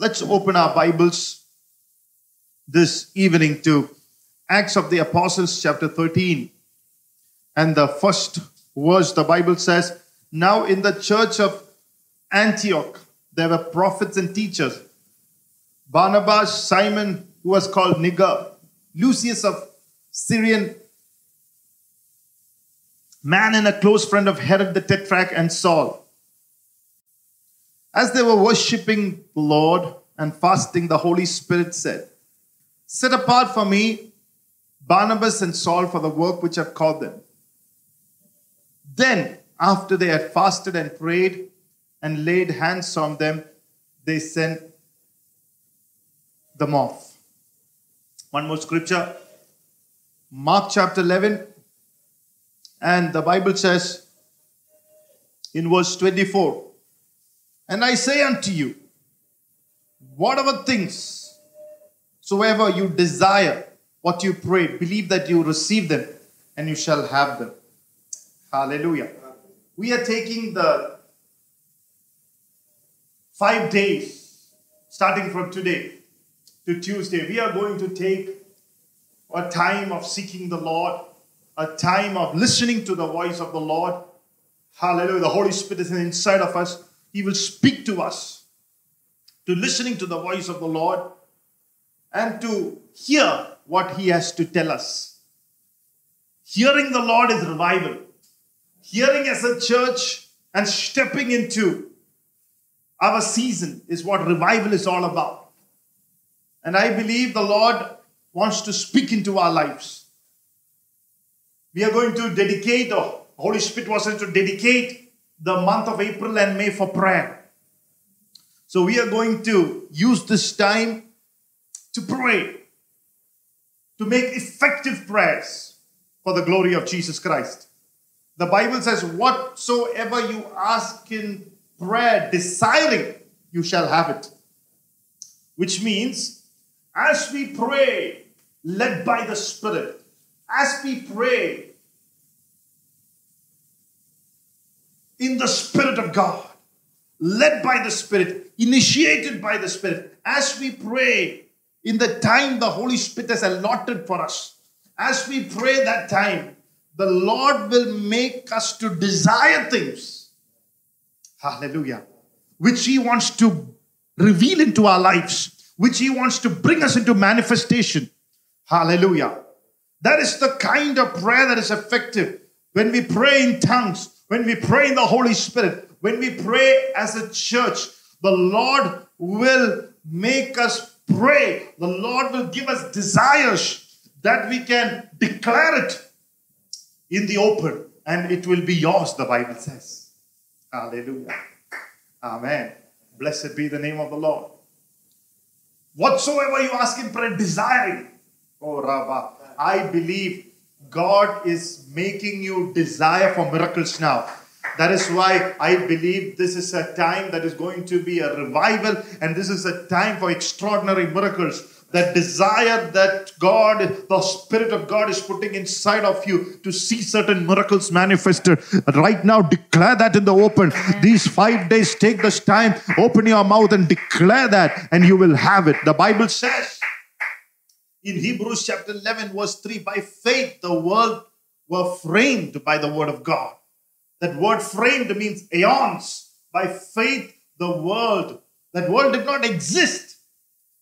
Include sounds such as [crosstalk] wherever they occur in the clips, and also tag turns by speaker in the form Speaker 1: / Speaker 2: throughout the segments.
Speaker 1: Let's open our Bibles this evening to Acts of the Apostles, chapter 13. And the first verse, the Bible says, Now in the church of Antioch, there were prophets and teachers Barnabas, Simon, who was called Niger, Lucius of Cyrene, man and a close friend of Herod the Tetrarch, and Saul. As they were worshipping the Lord and fasting, the Holy Spirit said, Set apart for me Barnabas and Saul for the work which I've called them. Then, after they had fasted and prayed and laid hands on them, they sent them off. One more scripture Mark chapter 11, and the Bible says in verse 24, And I say unto you, whatever things soever you desire, what you pray, believe that you receive them, and you shall have them. Hallelujah. We are taking the five days, starting from today to Tuesday. We are going to take a time of seeking the Lord, a time of listening to the voice of the Lord. Hallelujah. The Holy Spirit is inside of us. He will speak to us, to listening to the voice of the Lord, and to hear what He has to tell us. Hearing the Lord is revival. Hearing as a church and stepping into our season is what revival is all about. And I believe the Lord wants to speak into our lives. We are going to dedicate, the Holy Spirit wants us to dedicate the month of April and May for prayer. So we are going to use this time to pray, to make effective prayers for the glory of Jesus Christ. The Bible says, Whatsoever you ask in prayer, desiring, you shall have it. Which means, as we pray, led by the Spirit, as we pray in the Spirit of God, led by the Spirit, initiated by the Spirit, as we pray in the time the Holy Spirit has allotted for us, as we pray that time, the Lord will make us to desire things. Hallelujah. Which He wants to reveal into our lives, which He wants to bring us into manifestation. Hallelujah. That is the kind of prayer that is effective. When we pray in tongues, when we pray in the Holy Spirit, when we pray as a church, the Lord will make us pray. The Lord will give us desires that we can declare it in the open and it will be yours, the Bible says. Hallelujah. Amen. Blessed be the name of the Lord. Whatsoever you ask in prayer, desiring. Oh, Rabba. I believe God is making you desire for miracles now. That is why I believe this is a time that is going to be a revival and this is a time for extraordinary miracles. That desire that God, the Spirit of God, is putting inside of you to see certain miracles manifested. Right now, declare that in the open. These five days, take this time, open your mouth and declare that, and you will have it. The Bible says in Hebrews chapter 11, verse 3 by faith, the world were framed by the word of God. That word framed means aeons. By faith, the world, that world did not exist.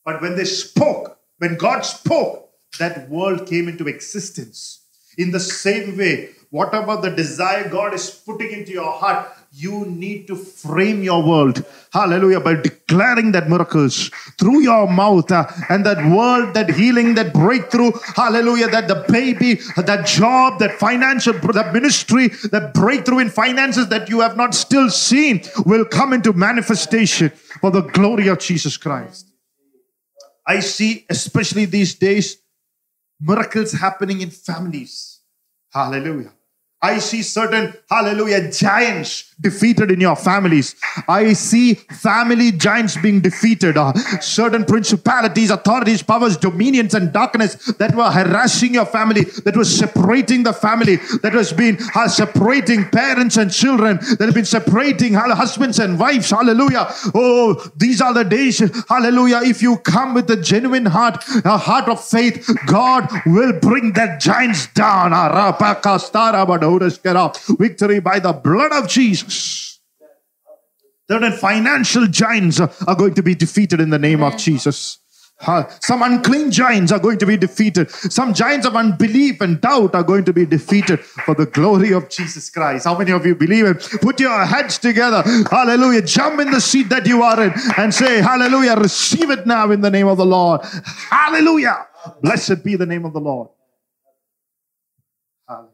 Speaker 1: But when they spoke, when God spoke, that world came into existence. In the same way, whatever the desire God is putting into your heart, you need to frame your world. Hallelujah. By declaring that miracles through your mouth uh, and that world, that healing, that breakthrough. Hallelujah. That the baby, that job, that financial, that ministry, that breakthrough in finances that you have not still seen will come into manifestation for the glory of Jesus Christ. I see, especially these days, miracles happening in families. Hallelujah. I see certain, hallelujah, giants defeated in your families. I see family giants being defeated. Uh, certain principalities, authorities, powers, dominions, and darkness that were harassing your family, that was separating the family, that has been uh, separating parents and children, that have been separating uh, husbands and wives. Hallelujah. Oh, these are the days. Hallelujah. If you come with a genuine heart, a heart of faith, God will bring that giants down. Us get our victory by the blood of Jesus. Certain financial giants are going to be defeated in the name of Jesus. Some unclean giants are going to be defeated. Some giants of unbelief and doubt are going to be defeated for the glory of Jesus Christ. How many of you believe it? Put your heads together. Hallelujah. Jump in the seat that you are in and say, Hallelujah. Receive it now in the name of the Lord. Hallelujah. Blessed be the name of the Lord. Hallelujah.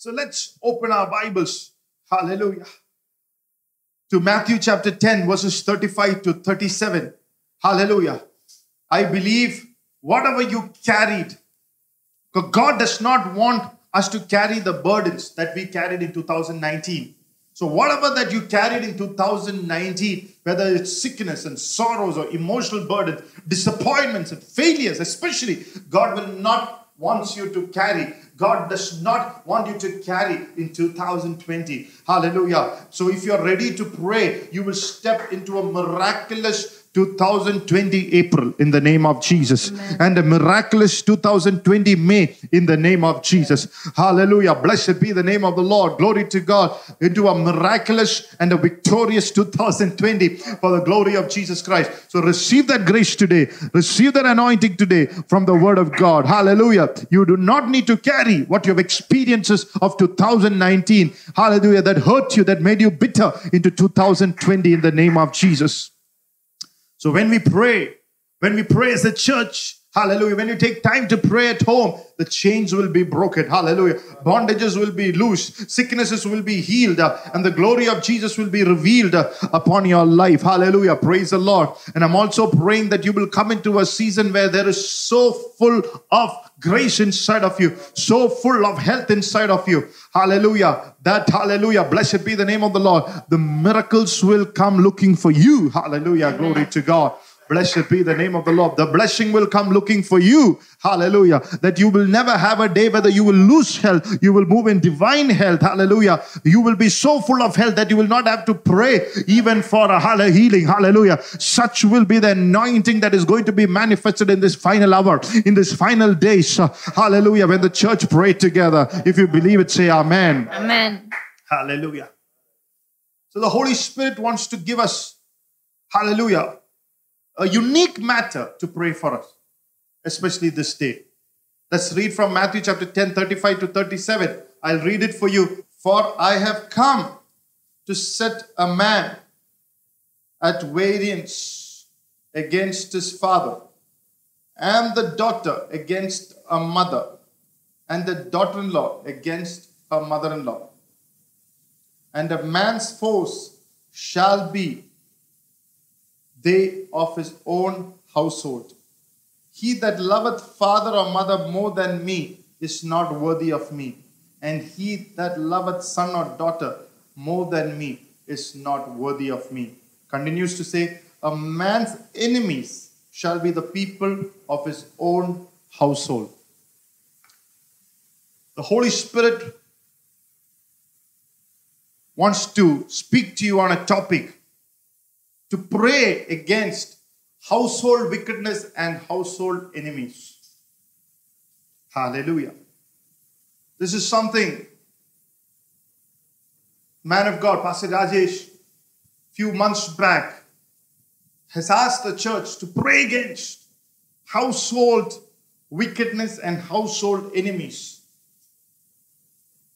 Speaker 1: So let's open our Bibles. Hallelujah. To Matthew chapter 10, verses 35 to 37. Hallelujah. I believe whatever you carried, God does not want us to carry the burdens that we carried in 2019. So, whatever that you carried in 2019, whether it's sickness and sorrows or emotional burdens, disappointments and failures, especially, God will not want you to carry. God does not want you to carry in 2020. Hallelujah. So, if you're ready to pray, you will step into a miraculous 2020 April in the name of Jesus Amen. and a miraculous 2020 May in the name of Jesus. Hallelujah. Blessed be the name of the Lord. Glory to God into a miraculous and a victorious 2020 for the glory of Jesus Christ. So receive that grace today. Receive that anointing today from the word of God. Hallelujah. You do not need to carry what your experiences of 2019. Hallelujah. That hurt you, that made you bitter into 2020 in the name of Jesus. So when we pray, when we pray as a church, hallelujah, when you take time to pray at home, the chains will be broken, hallelujah. Bondages will be loose, sicknesses will be healed, and the glory of Jesus will be revealed upon your life, hallelujah. Praise the Lord. And I'm also praying that you will come into a season where there is so full of grace inside of you, so full of health inside of you. Hallelujah. That hallelujah. Blessed be the name of the Lord. The miracles will come looking for you. Hallelujah. Glory to God. Blessed be the name of the Lord. The blessing will come looking for you. Hallelujah. That you will never have a day whether you will lose health. You will move in divine health. Hallelujah. You will be so full of health that you will not have to pray even for a healing. Hallelujah. Such will be the anointing that is going to be manifested in this final hour, in this final days. Hallelujah. When the church prayed together. If you believe it, say amen.
Speaker 2: Amen.
Speaker 1: Hallelujah. So the Holy Spirit wants to give us, hallelujah, a unique matter to pray for us, especially this day. Let's read from Matthew chapter 10, 35 to 37. I'll read it for you. For I have come to set a man at variance against his father, and the daughter against a mother, and the daughter in law against her mother in law. And a man's force shall be they of his own household. He that loveth father or mother more than me is not worthy of me, and he that loveth son or daughter more than me is not worthy of me. Continues to say, A man's enemies shall be the people of his own household. The Holy Spirit wants to speak to you on a topic to pray against household wickedness and household enemies. Hallelujah. This is something, man of God, Pastor Rajesh, few months back, has asked the church to pray against household wickedness and household enemies.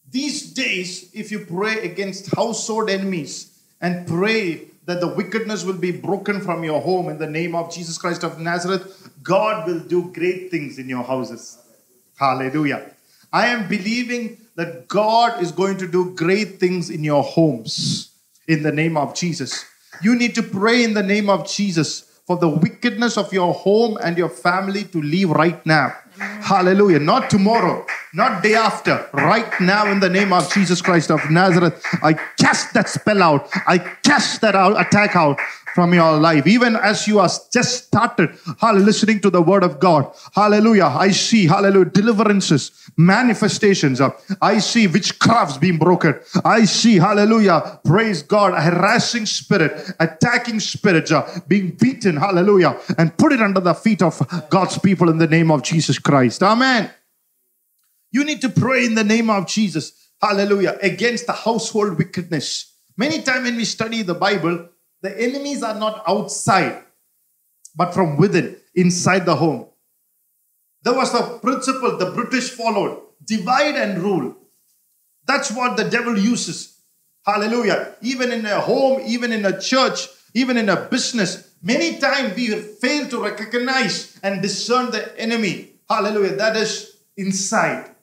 Speaker 1: These days, if you pray against household enemies and pray that the wickedness will be broken from your home in the name of Jesus Christ of Nazareth. God will do great things in your houses. Hallelujah. I am believing that God is going to do great things in your homes in the name of Jesus. You need to pray in the name of Jesus for the wickedness of your home and your family to leave right now. Hallelujah. Not tomorrow, not day after, right now in the name of Jesus Christ of Nazareth, I cast that spell out. I cast that out, attack out from your life. Even as you are just started, listening to the word of God. Hallelujah. I see, hallelujah, deliverances, manifestations. Of, I see witchcrafts being broken. I see, hallelujah, praise God, a harassing spirit, attacking spirits uh, being beaten, hallelujah, and put it under the feet of God's people in the name of Jesus Christ. Amen. You need to pray in the name of Jesus. Hallelujah. Against the household wickedness. Many times when we study the Bible, the enemies are not outside, but from within, inside the home. There was a principle the British followed divide and rule. That's what the devil uses. Hallelujah. Even in a home, even in a church, even in a business, many times we fail to recognize and discern the enemy. Hallelujah. That is inside.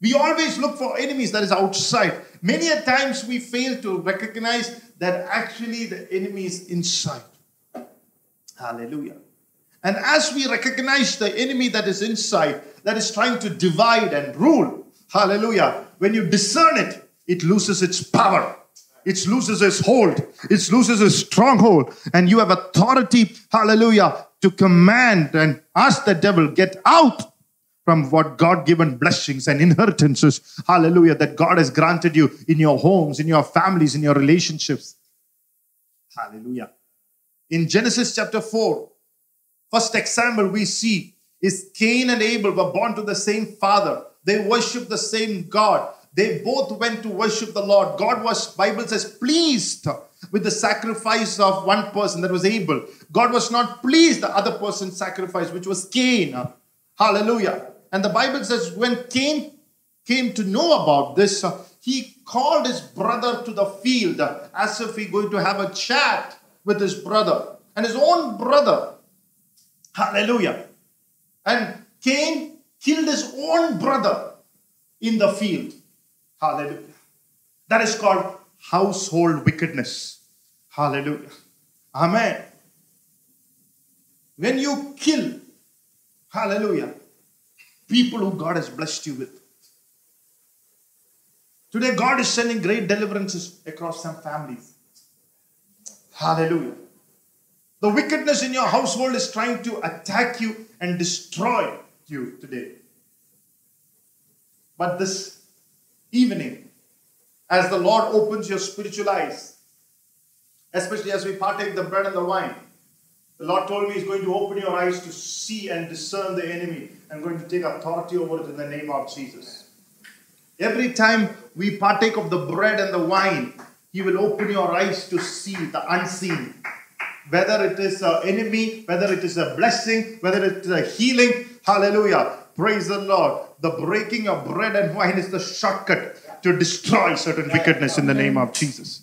Speaker 1: We always look for enemies that is outside. Many a times we fail to recognize that actually the enemy is inside. Hallelujah. And as we recognize the enemy that is inside, that is trying to divide and rule, hallelujah, when you discern it, it loses its power. It loses its hold. It loses its stronghold. And you have authority, hallelujah, to command and ask the devil, get out from what God given blessings and inheritances, hallelujah, that God has granted you in your homes, in your families, in your relationships. Hallelujah. In Genesis chapter 4, first example we see is Cain and Abel were born to the same father. They worship the same God. They both went to worship the Lord. God was, Bible says, pleased with the sacrifice of one person that was Abel. God was not pleased the other person's sacrifice, which was Cain. Hallelujah. And the Bible says when Cain came to know about this, uh, he called his brother to the field as if he going to have a chat with his brother. And his own brother, hallelujah. And Cain killed his own brother in the field. Hallelujah. That is called household wickedness. Hallelujah. Amen. When you kill, hallelujah, people who God has blessed you with. Today, God is sending great deliverances across some families. Hallelujah. The wickedness in your household is trying to attack you and destroy you today. But this evening, as the Lord opens your spiritual eyes, especially as we partake the bread and the wine, the Lord told me He's going to open your eyes to see and discern the enemy. I'm going to take authority over it in the name of Jesus. Every time we partake of the bread and the wine, He will open your eyes to see the unseen. Whether it is an enemy, whether it is a blessing, whether it is a healing, hallelujah. Praise the Lord. The breaking of bread and wine is the shortcut to destroy certain wickedness in the name of Jesus.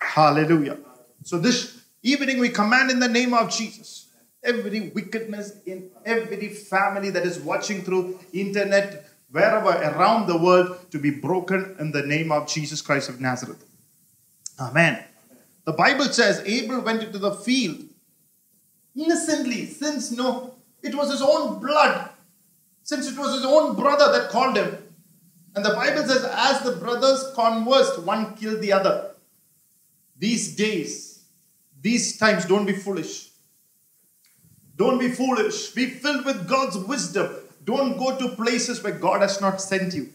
Speaker 1: Hallelujah. So, this Evening, we command in the name of Jesus every wickedness in every family that is watching through internet, wherever around the world, to be broken in the name of Jesus Christ of Nazareth. Amen. The Bible says Abel went into the field innocently, since no, it was his own blood, since it was his own brother that called him. And the Bible says, as the brothers conversed, one killed the other. These days, these times, don't be foolish. Don't be foolish. Be filled with God's wisdom. Don't go to places where God has not sent you.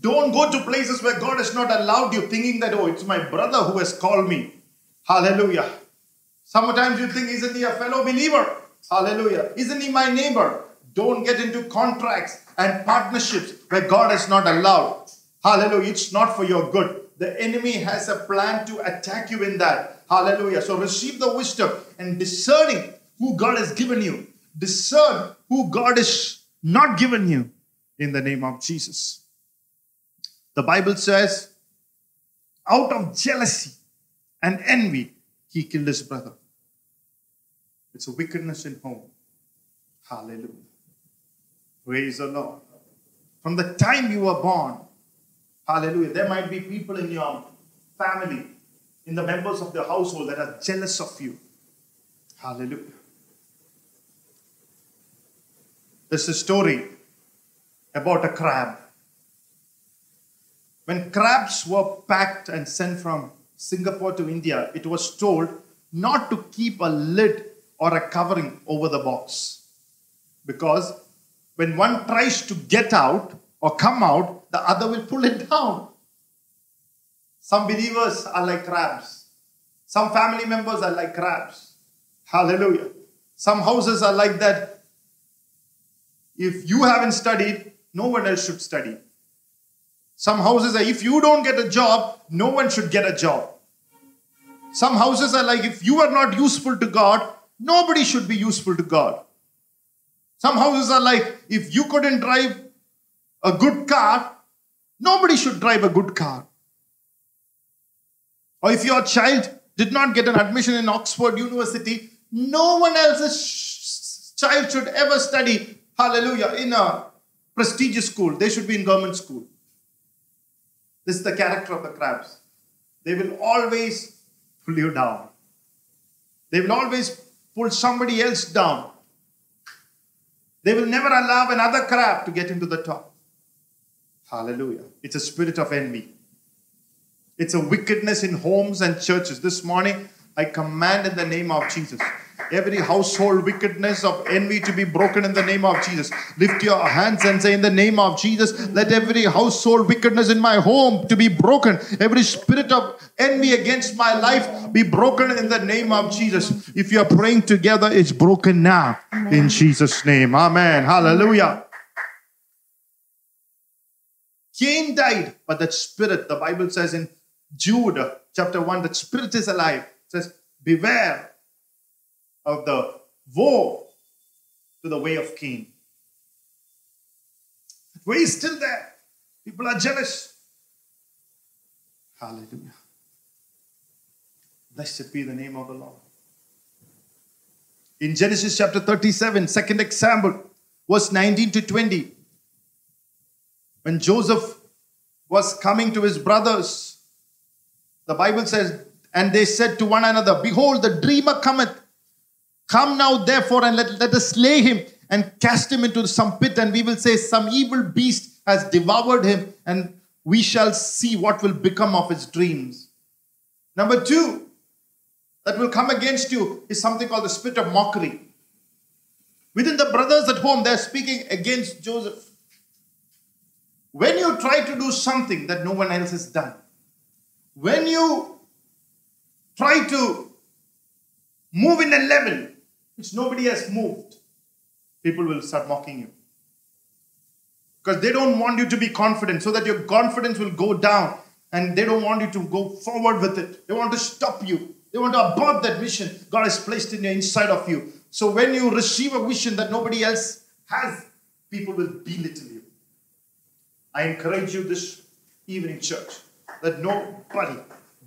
Speaker 1: Don't go to places where God has not allowed you, thinking that, oh, it's my brother who has called me. Hallelujah. Sometimes you think, isn't he a fellow believer? Hallelujah. Isn't he my neighbor? Don't get into contracts and partnerships where God has not allowed. Hallelujah. It's not for your good. The enemy has a plan to attack you in that. Hallelujah. So receive the wisdom and discerning who God has given you. Discern who God has not given you in the name of Jesus. The Bible says, out of jealousy and envy, he killed his brother. It's a wickedness in home. Hallelujah. Praise the Lord. From the time you were born, hallelujah, there might be people in your family in the members of the household that are jealous of you. Hallelujah. There's a story about a crab. When crabs were packed and sent from Singapore to India, it was told not to keep a lid or a covering over the box. Because when one tries to get out or come out, the other will pull it [laughs] down. Some believers are like crabs. Some family members are like crabs. Hallelujah. Some houses are like that. If you haven't studied, no one else should study. Some houses are if you don't get a job, no one should get a job. Some houses are like if you are not useful to God, nobody should be useful to God. Some houses are like if you couldn't drive a good car, nobody should drive a good car. Or if your child did not get an admission in Oxford University, no one else's child should ever study, hallelujah, in a prestigious school. They should be in government school. This is the character of the crabs. They will always pull you down. They will always pull somebody else down. They will never allow another crab to get into the top. Hallelujah. It's a spirit of envy. It's a wickedness in homes and churches. This morning, I command in the name of Jesus every household wickedness of envy to be broken in the name of Jesus. Lift your hands and say, In the name of Jesus, let every household wickedness in my home to be broken. Every spirit of envy against my life be broken in the name of Jesus. If you are praying together, it's broken now in Jesus' name. Amen. Hallelujah. Cain died, but that spirit, the Bible says in Jude chapter 1, the spirit is alive. It says, Beware of the woe to the way of Cain. The way is still there. People are jealous. Hallelujah. Blessed be the name of the Lord. In Genesis chapter 37, second example, verse 19 to 20, when Joseph was coming to his brothers, the Bible says, and they said to one another, Behold, the dreamer cometh. Come now, therefore, and let, let us slay him and cast him into some pit, and we will say, Some evil beast has devoured him, and we shall see what will become of his dreams. Number two, that will come against you is something called the spirit of mockery. Within the brothers at home, they're speaking against Joseph. When you try to do something that no one else has done, when you try to move in a level which nobody has moved, people will start mocking you. Because they don't want you to be confident so that your confidence will go down and they don't want you to go forward with it. They want to stop you. They want to abort that vision God has placed in the inside of you. So when you receive a vision that nobody else has, people will belittle you. I encourage you this evening, church, that nobody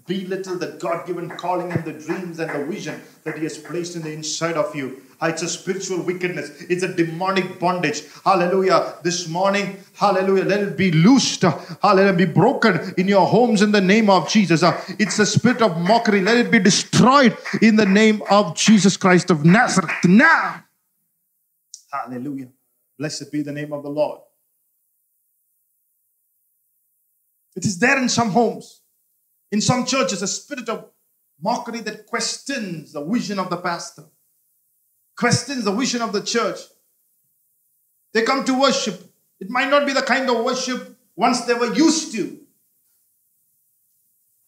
Speaker 1: belittle the God given calling and the dreams and the vision that He has placed in the inside of you. Ah, it's a spiritual wickedness, it's a demonic bondage. Hallelujah. This morning, hallelujah, let it be loosed, hallelujah, be broken in your homes in the name of Jesus. Ah, it's a spirit of mockery, let it be destroyed in the name of Jesus Christ of Nazareth now. Hallelujah. Blessed be the name of the Lord. It is there in some homes, in some churches, a spirit of mockery that questions the vision of the pastor, questions the vision of the church. They come to worship. It might not be the kind of worship once they were used to.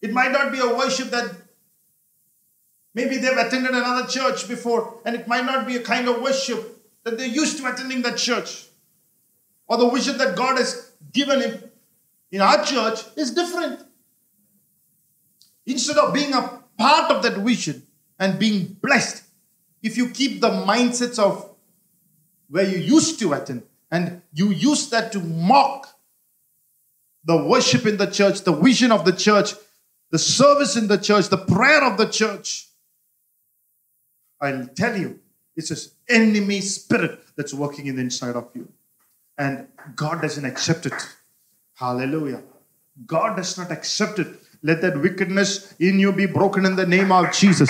Speaker 1: It might not be a worship that maybe they've attended another church before, and it might not be a kind of worship that they're used to attending that church. Or the vision that God has given him in our church is different. Instead of being a part of that vision and being blessed, if you keep the mindsets of where you used to attend and you use that to mock the worship in the church, the vision of the church, the service in the church, the prayer of the church, I'll tell you, it's an enemy spirit that's working in the inside of you. And God doesn't accept it. Hallelujah. God does not accept it. Let that wickedness in you be broken in the name of Jesus.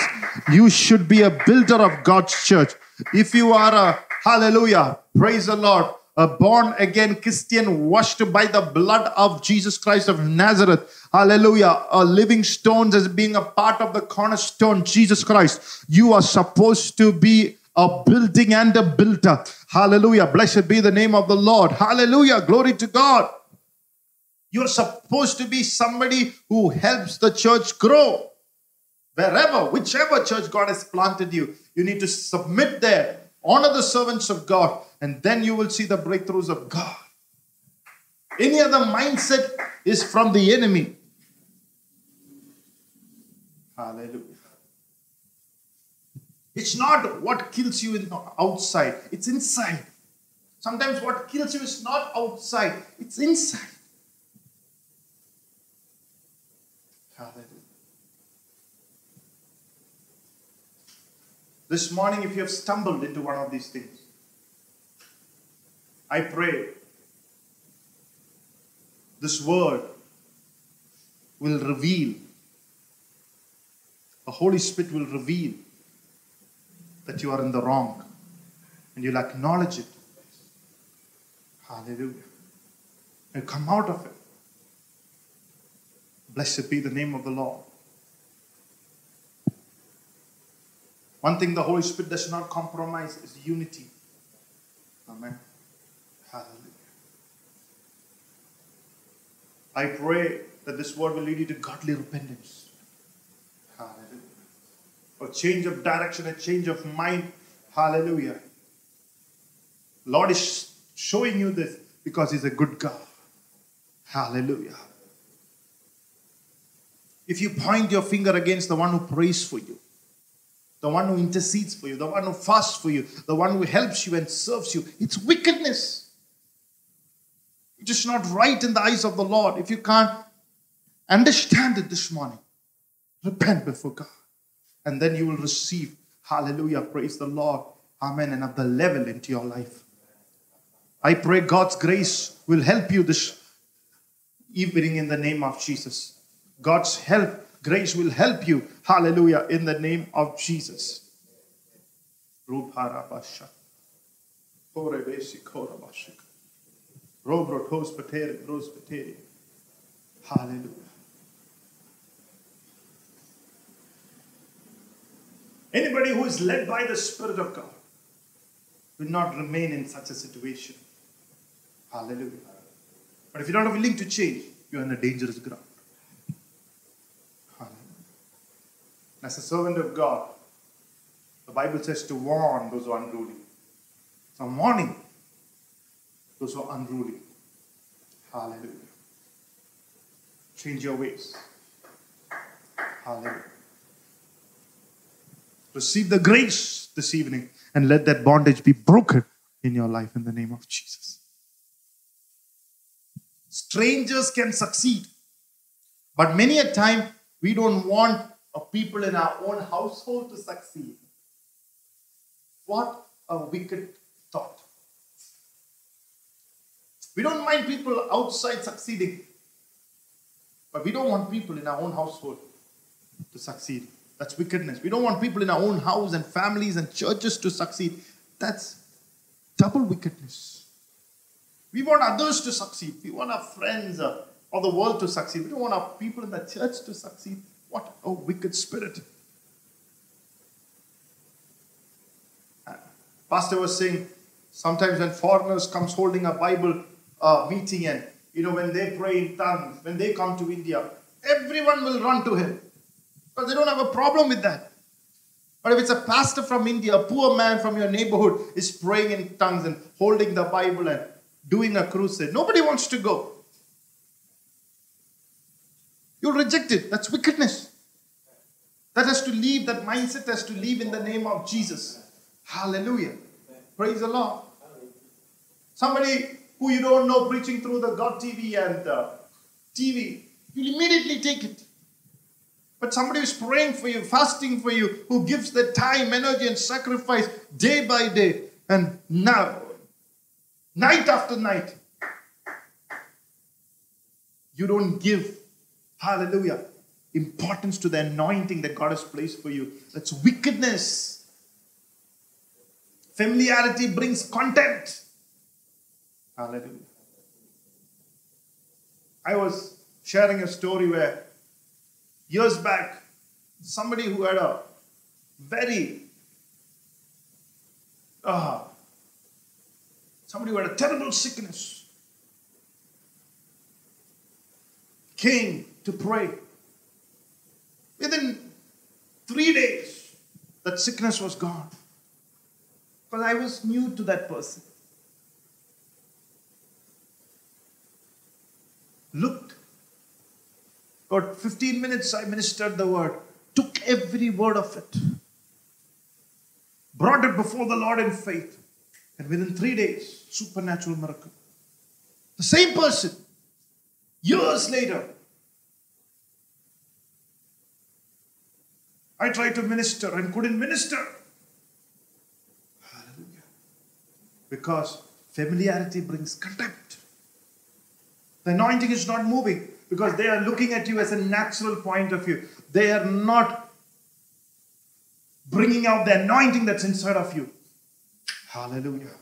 Speaker 1: You should be a builder of God's church. If you are a hallelujah, praise the Lord, a born again Christian washed by the blood of Jesus Christ of Nazareth. Hallelujah. A living stones as being a part of the cornerstone, Jesus Christ. You are supposed to be a building and a builder. Hallelujah. Blessed be the name of the Lord. Hallelujah. Glory to God. You're supposed to be somebody who helps the church grow. Wherever, whichever church God has planted you, you need to submit there. Honor the servants of God, and then you will see the breakthroughs of God. Any other mindset is from the enemy. Hallelujah. It's not what kills you in outside, it's inside. Sometimes what kills you is not outside, it's inside. Hallelujah. This morning, if you have stumbled into one of these things, I pray this word will reveal, the Holy Spirit will reveal that you are in the wrong and you'll acknowledge it. Hallelujah. And come out of it. Blessed be the name of the Lord. One thing the Holy Spirit does not compromise is unity. Amen. Hallelujah. I pray that this word will lead you to godly repentance. Hallelujah. A change of direction, a change of mind. Hallelujah. Lord is showing you this because He's a good God. Hallelujah. If you point your finger against the one who prays for you, the one who intercedes for you, the one who fasts for you, the one who helps you and serves you, it's wickedness. It is not right in the eyes of the Lord. If you can't understand it this morning, repent before God. And then you will receive, hallelujah, praise the Lord, amen, another level into your life. I pray God's grace will help you this evening in the name of Jesus. God's help, grace will help you. Hallelujah. In the name of Jesus. Hallelujah. Anybody who is led by the Spirit of God will not remain in such a situation. Hallelujah. But if you're not willing to change, you're in a dangerous ground. As a servant of God, the Bible says to warn those who are unruly. So I'm warning those who are unruly. Hallelujah. Change your ways. Hallelujah. Receive the grace this evening and let that bondage be broken in your life in the name of Jesus. Strangers can succeed, but many a time we don't want of people in our own household to succeed. What a wicked thought. We don't mind people outside succeeding, but we don't want people in our own household to succeed. That's wickedness. We don't want people in our own house and families and churches to succeed. That's double wickedness. We want others to succeed. We want our friends or the world to succeed. We don't want our people in the church to succeed. What a wicked spirit. Pastor was saying, sometimes when foreigners comes holding a Bible uh, meeting and, you know, when they pray in tongues, when they come to India, everyone will run to him. Because they don't have a problem with that. But if it's a pastor from India, a poor man from your neighborhood is praying in tongues and holding the Bible and doing a crusade, nobody wants to go. You'll reject it. That's wickedness. That has to leave, that mindset has to leave in the name of Jesus. Hallelujah. Praise the Lord. Somebody who you don't know preaching through the God TV and uh, TV, you'll immediately take it. But somebody who's praying for you, fasting for you, who gives their time, energy, and sacrifice day by day, and now, night after night, you don't give Hallelujah. Importance to the anointing that God has placed for you. That's wickedness. Familiarity brings contempt. Hallelujah. I was sharing a story where years back, somebody who had a very uh, somebody who had a terrible sickness came to pray. Within three days, that sickness was gone. Because I was new to that person. Looked. About 15 minutes, I ministered the word, took every word of it, brought it before the Lord in faith, and within three days, supernatural miracle. The same person, years later, I tried to minister and couldn't minister. Hallelujah. Because familiarity brings contempt. The anointing is not moving because they are looking at you as a natural point of view. They are not bringing out the anointing that's inside of you. Hallelujah.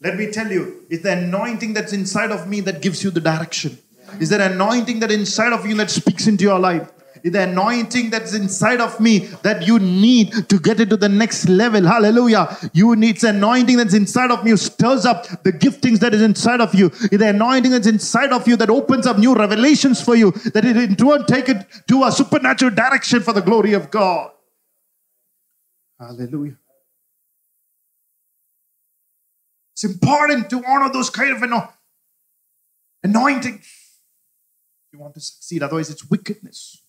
Speaker 1: Let me tell you, it's the anointing that's inside of me that gives you the direction. Is there anointing that inside of you that speaks into your life? The anointing that's inside of me that you need to get into the next level? Hallelujah. You need the anointing that's inside of you, stirs up the giftings that is inside of you. The anointing that's inside of you that opens up new revelations for you, that it in turn take it to a supernatural direction for the glory of God. Hallelujah. It's important to honor those kind of ano- anointing. You want to succeed, otherwise, it's wickedness.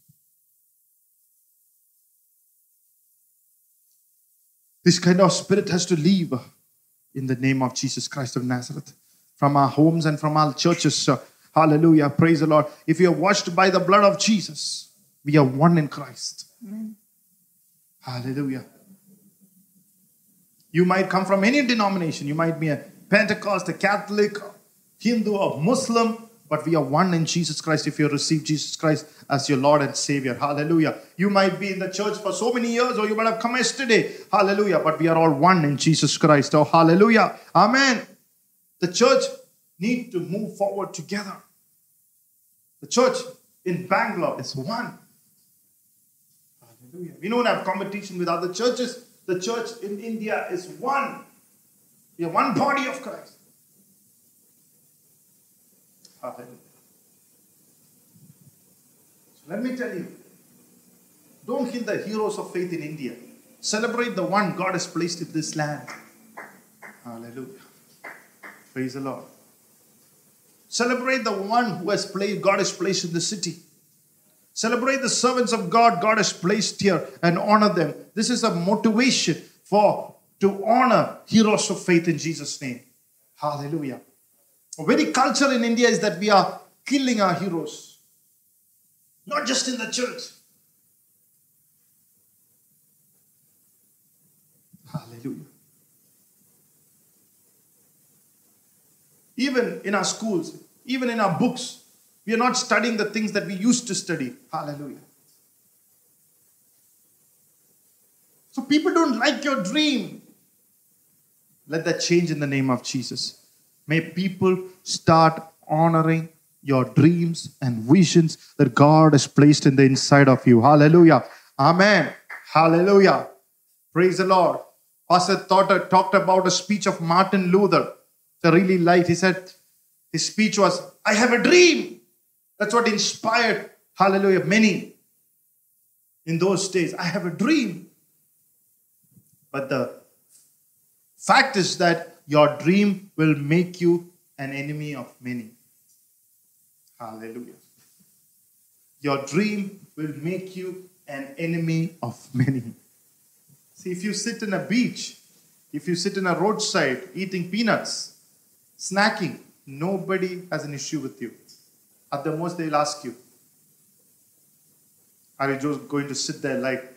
Speaker 1: This kind of spirit has to leave in the name of Jesus Christ of Nazareth from our homes and from our churches. Hallelujah. Praise the Lord. If you are washed by the blood of Jesus, we are one in Christ. Amen. Hallelujah. You might come from any denomination. You might be a Pentecost, a Catholic, Hindu, or Muslim, but we are one in Jesus Christ if you receive Jesus Christ as your Lord and Savior. Hallelujah. You might be in the church for so many years, or you might have come yesterday. Hallelujah. But we are all one in Jesus Christ. Oh, hallelujah. Amen. The church need to move forward together. The church in Bangalore is one. Hallelujah. We don't have competition with other churches. The church in India is one. We are one body of Christ. So let me tell you don't kill the heroes of faith in India. Celebrate the one God has placed in this land. Hallelujah. Praise the Lord. Celebrate the one who has placed, God has placed in the city. Celebrate the servants of God God has placed here and honor them. This is a motivation for to honor heroes of faith in Jesus' name. Hallelujah. Very culture in India is that we are killing our heroes. Not just in the church. Hallelujah. Even in our schools, even in our books, we are not studying the things that we used to study. Hallelujah. So people don't like your dream. Let that change in the name of Jesus. May people start honoring your dreams and visions that God has placed in the inside of you. Hallelujah. Amen. Hallelujah. Praise the Lord. Pastor thought, talked about a speech of Martin Luther. I really liked. He said his speech was, I have a dream. That's what inspired, hallelujah, many in those days. I have a dream. But the fact is that your dream will make you an enemy of many. Hallelujah. Your dream will make you an enemy of many. See, if you sit in a beach, if you sit in a roadside eating peanuts, snacking, nobody has an issue with you. At the most, they'll ask you, Are you just going to sit there like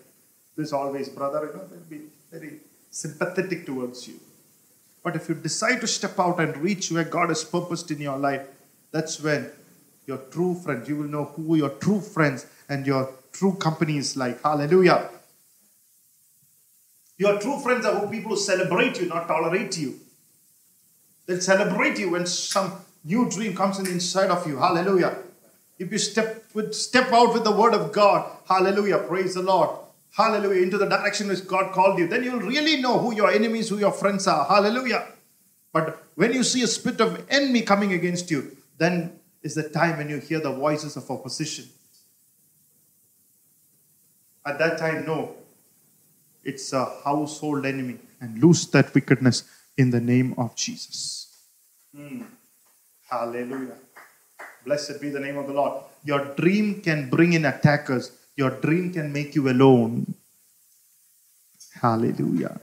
Speaker 1: this always, brother? You know, they'll be very sympathetic towards you. But if you decide to step out and reach where God has purposed in your life, that's when your true friends, you will know who your true friends and your true company is like. Hallelujah. Your true friends are who people who celebrate you, not tolerate you. They'll celebrate you when some new dream comes in inside of you. Hallelujah. If you step with step out with the word of God, hallelujah, praise the Lord. Hallelujah, into the direction which God called you, then you'll really know who your enemies, who your friends are. Hallelujah. But when you see a spirit of enemy coming against you, then is the time when you hear the voices of opposition. At that time, no, it's a household enemy, and lose that wickedness in the name of Jesus. Hmm. Hallelujah. Blessed be the name of the Lord. Your dream can bring in attackers, your dream can make you alone. Hallelujah.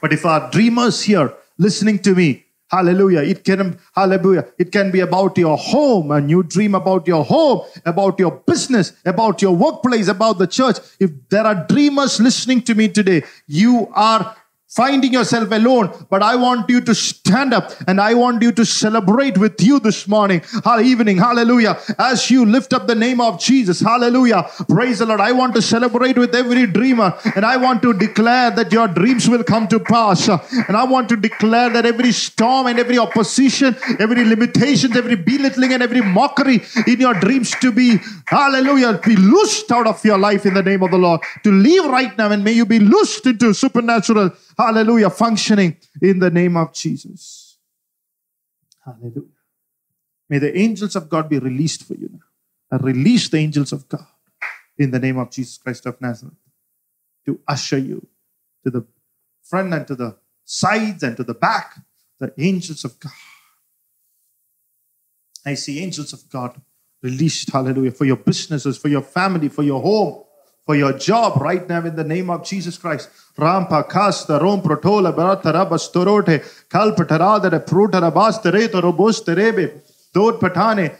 Speaker 1: But if our dreamers here listening to me, hallelujah, it can, hallelujah, it can be about your home and you dream about your home, about your business, about your workplace, about the church. If there are dreamers listening to me today, you are finding yourself alone, but I want you to stand up and I want you to celebrate with you this morning, evening, hallelujah, as you lift up the name of Jesus, hallelujah, praise the Lord. I want to celebrate with every dreamer and I want to declare that your dreams will come to pass, and I want to declare that every storm and every opposition, every limitations, every belittling and every mockery in your dreams to be, hallelujah, be loosed out of your life in the name of the Lord, to leave right now and may you be loosed into supernatural Hallelujah. Functioning in the name of Jesus. Hallelujah. May the angels of God be released for you now. And release the angels of God in the name of Jesus Christ of Nazareth to usher you to the front and to the sides and to the back. The angels of God. I see angels of God released, hallelujah, for your businesses, for your family, for your home, for your job right now in the name of Jesus Christ. Rampa casta rom protola barata rabastorote kalpatarada prutara bastere robust rebe dot patane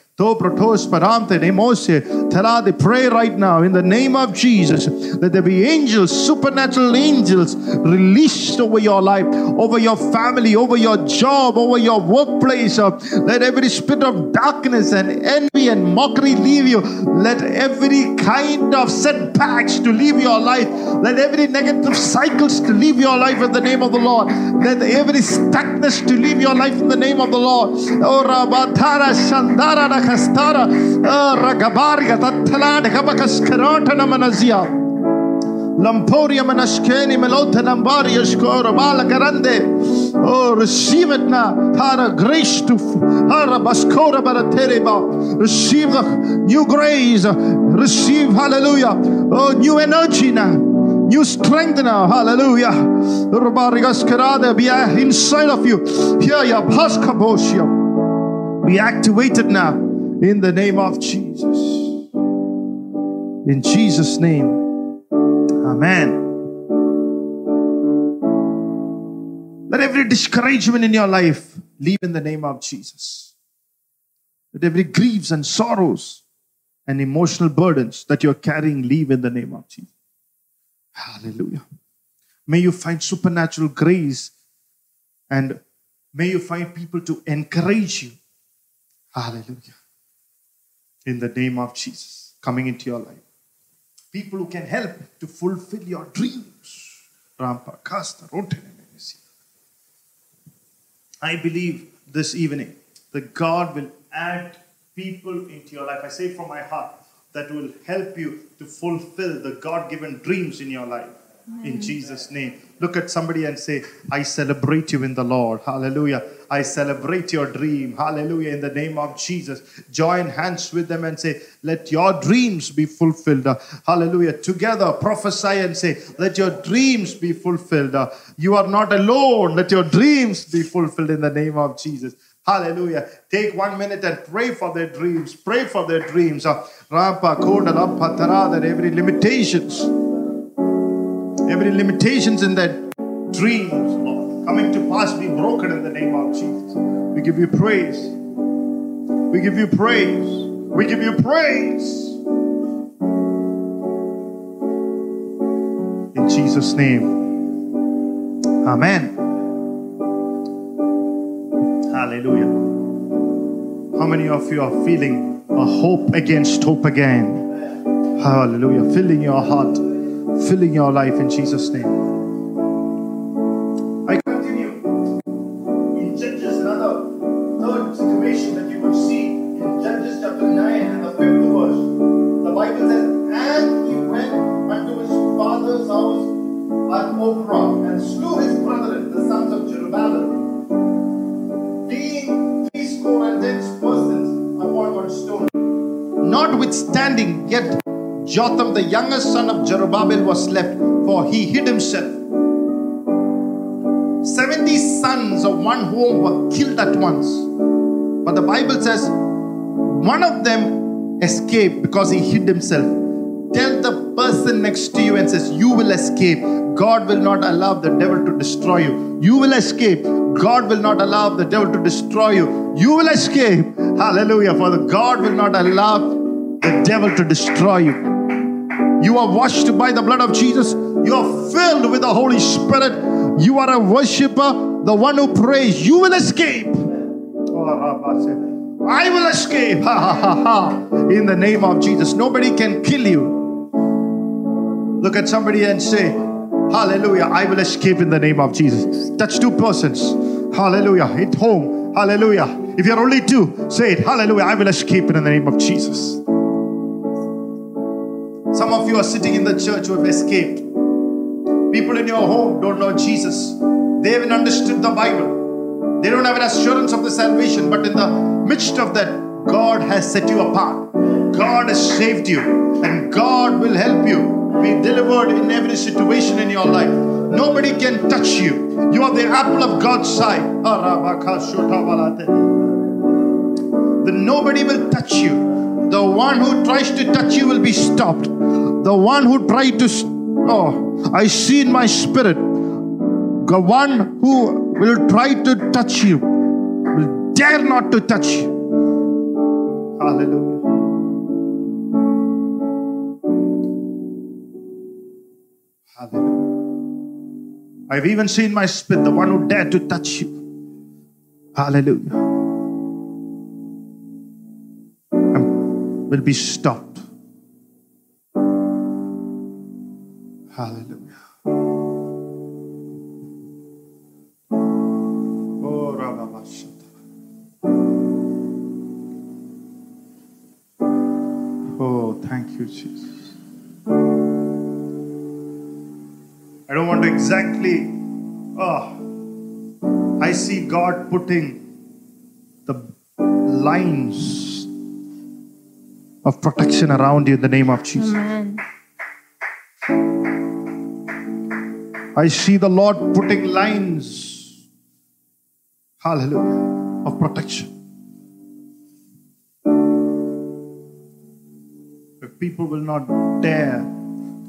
Speaker 1: pray right now in the name of Jesus that there be angels, supernatural angels released over your life, over your family, over your job, over your workplace. Uh, let every spirit of darkness and envy and mockery leave you. Let every kind of setbacks to leave your life. Let every negative cycles to leave your life in the name of the Lord. Let every stuckness to leave your life in the name of the Lord. Oh, Rabatara Shandara Nakastara, oh, Ragabarga tattalade kabakas karota manazia. Lamporia manashkeni melota lambari yashkora bala garande. Oh, receive it now. Hara grace to Hara baskora baratereba. Receive the new grace. Receive hallelujah. Oh, new energy now. New strength now. Hallelujah. Be inside of you. Here, ya Be activated now in the name of Jesus. In Jesus' name, Amen. Let every discouragement in your life leave in the name of Jesus. Let every griefs and sorrows and emotional burdens that you're carrying leave in the name of Jesus. Hallelujah. May you find supernatural grace and may you find people to encourage you. Hallelujah. In the name of Jesus coming into your life people who can help to fulfill your dreams. I believe this evening that God will add people into your life. I say from my heart that will help you to fulfill the God given dreams in your life in Jesus' name. Look at somebody and say, I celebrate you in the Lord. Hallelujah. I celebrate your dream. Hallelujah. In the name of Jesus. Join hands with them and say, Let your dreams be fulfilled. Hallelujah. Together prophesy and say, Let your dreams be fulfilled. You are not alone. Let your dreams be fulfilled in the name of Jesus. Hallelujah. Take one minute and pray for their dreams. Pray for their dreams. Rampa, Koda, Rampa, Tarada, every limitations Every limitations in that dreams of coming to pass be broken in the name of Jesus. We give you praise. We give you praise. We give you praise. In Jesus' name. Amen. Hallelujah. How many of you are feeling a hope against hope again? Hallelujah. Filling your heart filling your life in Jesus' name. Jotham, the youngest son of Jerubbaal, was left, for he hid himself. Seventy sons of one home were killed at once. But the Bible says one of them escaped because he hid himself. Tell the person next to you and says, You will escape. God will not allow the devil to destroy you. You will escape. God will not allow the devil to destroy you. You will escape. Hallelujah. For the God will not allow the devil to destroy you. You are washed by the blood of Jesus. You are filled with the Holy Spirit. You are a worshiper, the one who prays. You will escape. I will escape. Ha ha ha ha. In the name of Jesus. Nobody can kill you. Look at somebody and say, Hallelujah. I will escape in the name of Jesus. Touch two persons. Hallelujah. Hit home. Hallelujah. If you're only two, say it. Hallelujah. I will escape in the name of Jesus. You are sitting in the church who have escaped. People in your home don't know Jesus. They haven't understood the Bible. They don't have an assurance of the salvation. But in the midst of that, God has set you apart. God has saved you. And God will help you be delivered in every situation in your life. Nobody can touch you. You are the apple of God's side. Then nobody will touch you. The one who tries to touch you will be stopped. The one who tried to, oh, I see in my spirit, the one who will try to touch you will dare not to touch you. Hallelujah. Hallelujah. I've even seen my spirit, the one who dared to touch you. Hallelujah. Will be stopped. Hallelujah. Oh. Oh, thank you, Jesus. I don't want to exactly. Oh, I see God putting the lines of protection around you in the name of Jesus.
Speaker 2: Amen.
Speaker 1: I see the Lord putting lines, hallelujah, of protection. Where people will not dare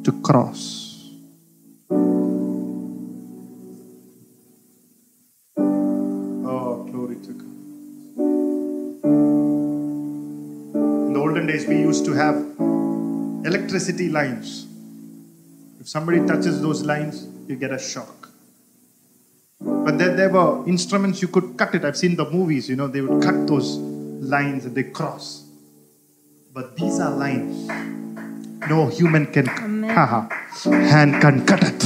Speaker 1: to cross. Oh, glory to God. In the olden days, we used to have electricity lines. If somebody touches those lines, you get a shock. But then there were instruments you could cut it. I've seen the movies, you know, they would cut those lines and they cross. But these are lines. No human can hand can cut it.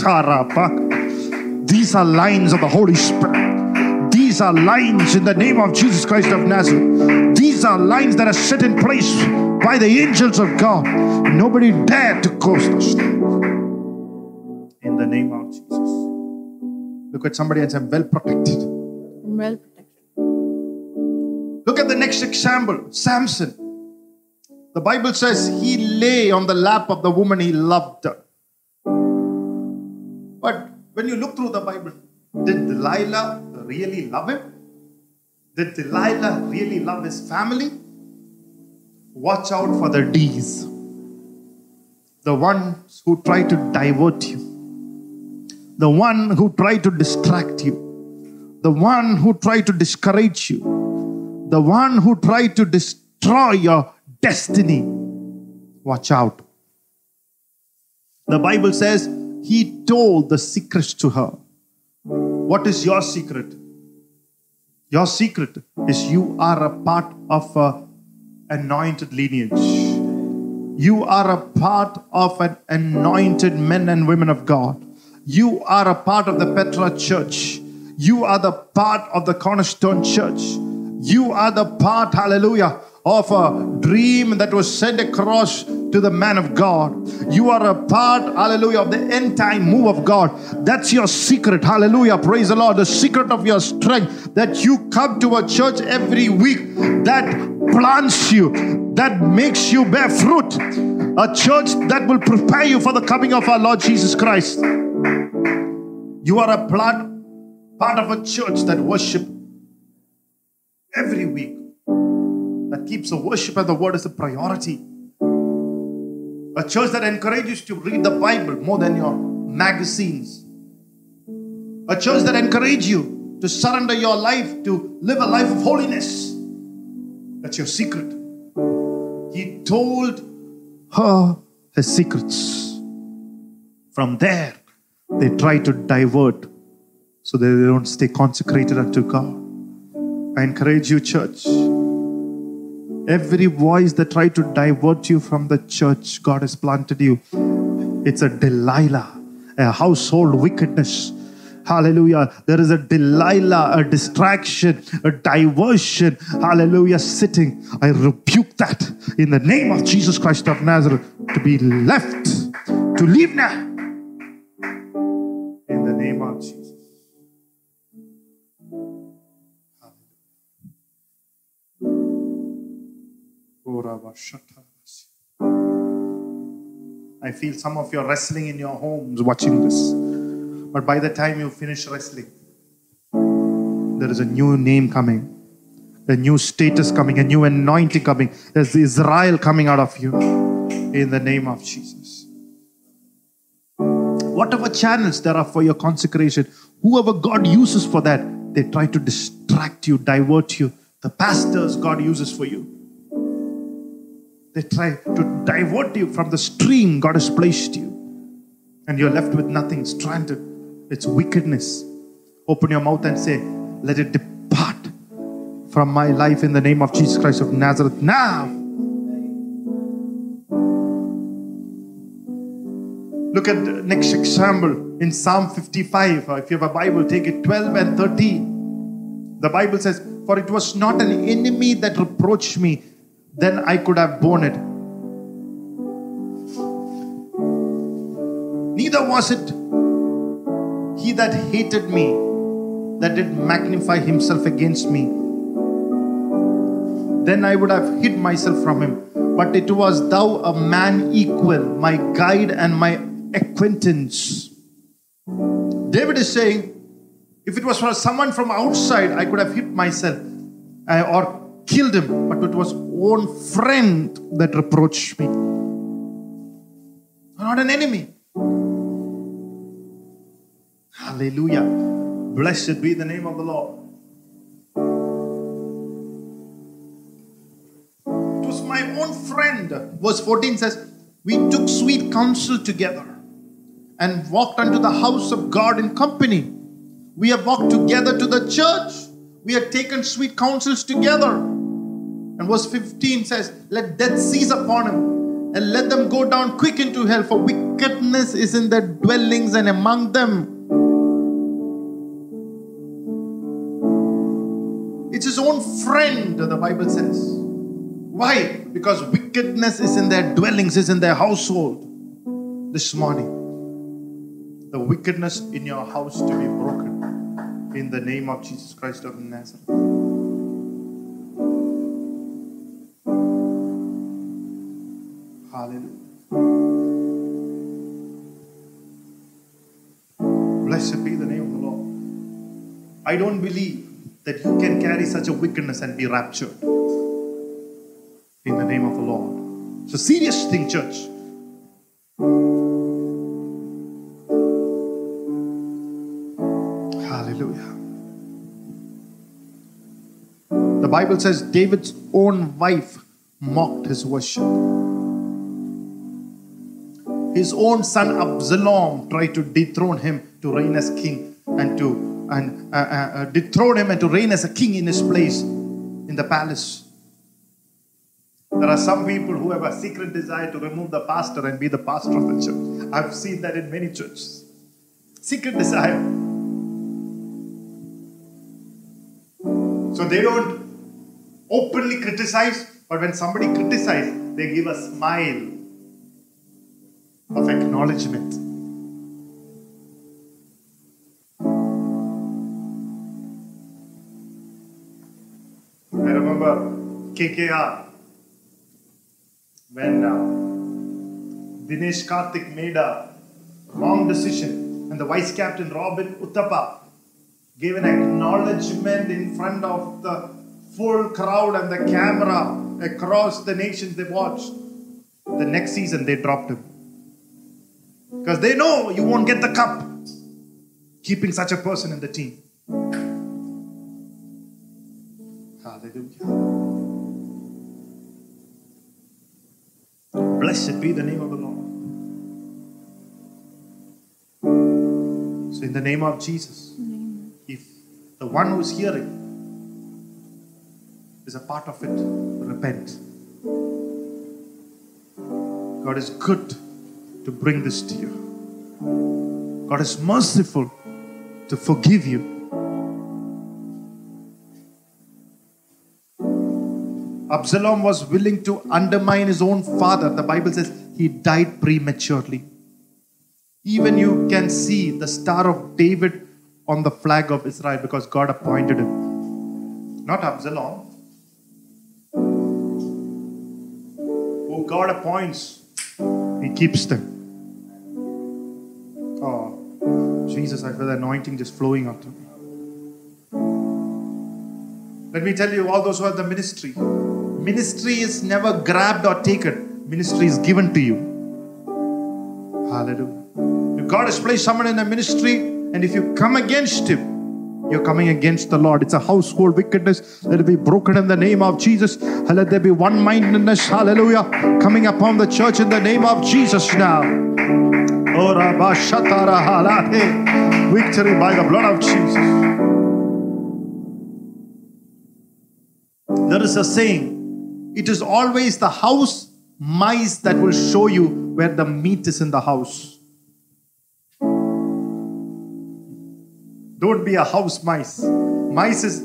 Speaker 1: These are lines of the Holy Spirit. These are lines in the name of Jesus Christ of Nazareth. These are lines that are set in place by the angels of God. Nobody dared to cross those the name of Jesus. Look at somebody and say, I'm well protected.
Speaker 2: I'm well protected.
Speaker 1: Look at the next example Samson. The Bible says he lay on the lap of the woman he loved. But when you look through the Bible, did Delilah really love him? Did Delilah really love his family? Watch out for the D's. The ones who try to divert you the one who tried to distract you, the one who tried to discourage you, the one who tried to destroy your destiny. Watch out. The Bible says he told the secrets to her. What is your secret? Your secret is you are a part of a anointed lineage. You are a part of an anointed men and women of God. You are a part of the Petra church. You are the part of the Cornerstone church. You are the part, hallelujah, of a dream that was sent across to the man of God. You are a part, hallelujah, of the end time move of God. That's your secret. Hallelujah. Praise the Lord. The secret of your strength that you come to a church every week that plants you, that makes you bear fruit. A church that will prepare you for the coming of our Lord Jesus Christ. You are a part, part of a church that worship every week that keeps the worship and the word as a priority. A church that encourages you to read the Bible more than your magazines. A church that encourages you to surrender your life to live a life of holiness. That's your secret. He told her his secrets. From there, they try to divert so that they don't stay consecrated unto God. I encourage you, church. Every voice that tried to divert you from the church God has planted you, it's a Delilah, a household wickedness. Hallelujah. There is a Delilah, a distraction, a diversion. Hallelujah. Sitting. I rebuke that in the name of Jesus Christ of Nazareth to be left, to leave now. The name of Jesus. I feel some of you are wrestling in your homes watching this. But by the time you finish wrestling, there is a new name coming, a new status coming, a new anointing coming. There's Israel coming out of you in the name of Jesus. Whatever channels there are for your consecration, whoever God uses for that, they try to distract you, divert you. The pastors God uses for you. They try to divert you from the stream God has placed you. And you're left with nothing, stranded. It's wickedness. Open your mouth and say, Let it depart from my life in the name of Jesus Christ of Nazareth now. Look at the next example in Psalm 55. If you have a Bible, take it 12 and 13. The Bible says, For it was not an enemy that reproached me, then I could have borne it. Neither was it he that hated me that did magnify himself against me. Then I would have hid myself from him. But it was thou a man equal, my guide and my acquaintance. David is saying, if it was for someone from outside, I could have hit myself uh, or killed him, but it was own friend that reproached me, not an enemy. Hallelujah. Blessed be the name of the Lord. It was my own friend. Verse 14 says, We took sweet counsel together and walked unto the house of God in company. We have walked together to the church. We have taken sweet counsels together. And verse 15 says, Let death seize upon him, and let them go down quick into hell, for wickedness is in their dwellings and among them. It's his own friend, the Bible says. Why? Because wickedness is in their dwellings, is in their household. This morning, the wickedness in your house to be broken in the name of Jesus Christ of Nazareth. Hallelujah. Blessed be the name of the Lord. I don't believe that you can carry such a wickedness and be raptured in the name of the Lord. It's a serious thing, church. Hallelujah. The Bible says David's own wife mocked his worship. His own son Absalom tried to dethrone him to reign as king and to and uh, uh, uh, dethrone him and to reign as a king in his place in the palace. There are some people who have a secret desire to remove the pastor and be the pastor of the church. I've seen that in many churches. Secret desire. So they don't openly criticize, but when somebody criticizes, they give a smile of acknowledgement. I remember KKR when uh, Dinesh Karthik made a wrong decision and the vice captain Robin Uthappa gave an acknowledgement in front of the full crowd and the camera across the nations they watched. The next season they dropped him. Because they know you won't get the cup keeping such a person in the team. Hallelujah. Blessed be the name of the Lord. So, in the name of Jesus, the one who's hearing is a part of it, repent. God is good to bring this to you. God is merciful to forgive you. Absalom was willing to undermine his own father. The Bible says he died prematurely. Even you can see the star of David on the flag of Israel because God appointed him. Not Absalom. Who God appoints, he keeps them. Oh, Jesus, I feel the anointing just flowing out of me. Let me tell you, all those who are the ministry, ministry is never grabbed or taken, ministry is given to you. Hallelujah. If God has placed someone in the ministry, and if you come against him, you're coming against the Lord. It's a household wickedness. Let it be broken in the name of Jesus. Let there be one mindedness. Hallelujah. Coming upon the church in the name of Jesus now. Victory by the blood of Jesus. There is a saying it is always the house mice that will show you where the meat is in the house. Don't be a house mice. Mice is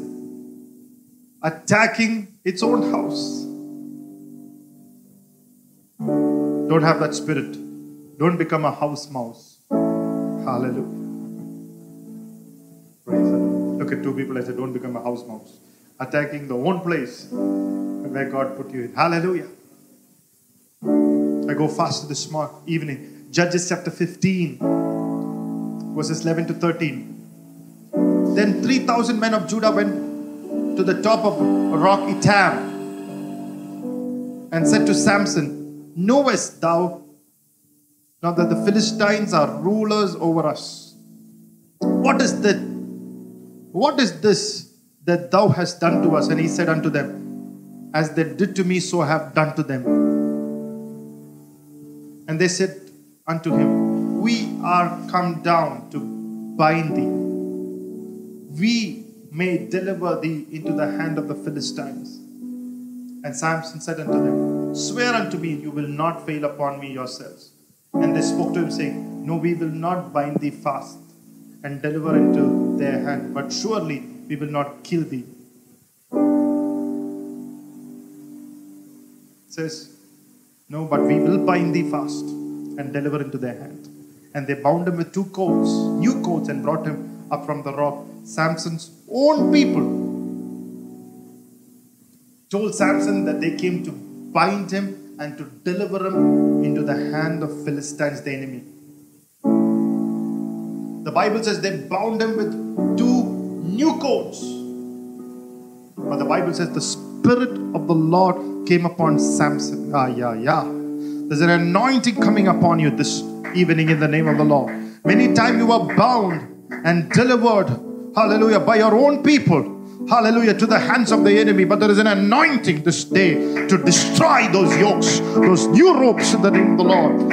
Speaker 1: attacking its own house. Don't have that spirit. Don't become a house mouse. Hallelujah. Praise the Lord. Look at two people. I said, Don't become a house mouse. Attacking the own place where God put you in. Hallelujah. I go fast this morning, evening. Judges chapter 15, verses 11 to 13. Then 3,000 men of Judah went to the top of rock Etam and said to Samson, Knowest thou now that the Philistines are rulers over us? What is that? What is this that thou hast done to us? And he said unto them, As they did to me, so have done to them. And they said unto him, We are come down to bind thee we may deliver thee into the hand of the Philistines. And Samson said unto them, Swear unto me, you will not fail upon me yourselves. And they spoke to him, saying, No, we will not bind thee fast and deliver into their hand, but surely we will not kill thee. It says, No, but we will bind thee fast and deliver into their hand. And they bound him with two coats, new coats, and brought him up from the rock Samson's own people told Samson that they came to bind him and to deliver him into the hand of Philistines, the enemy. The Bible says they bound him with two new coats. But the Bible says the Spirit of the Lord came upon Samson. Ah, yeah, yeah. There's an anointing coming upon you this evening in the name of the Lord. Many times you were bound and delivered hallelujah, by your own people. Hallelujah, to the hands of the enemy. But there is an anointing this day to destroy those yokes, those new ropes in the name of the Lord.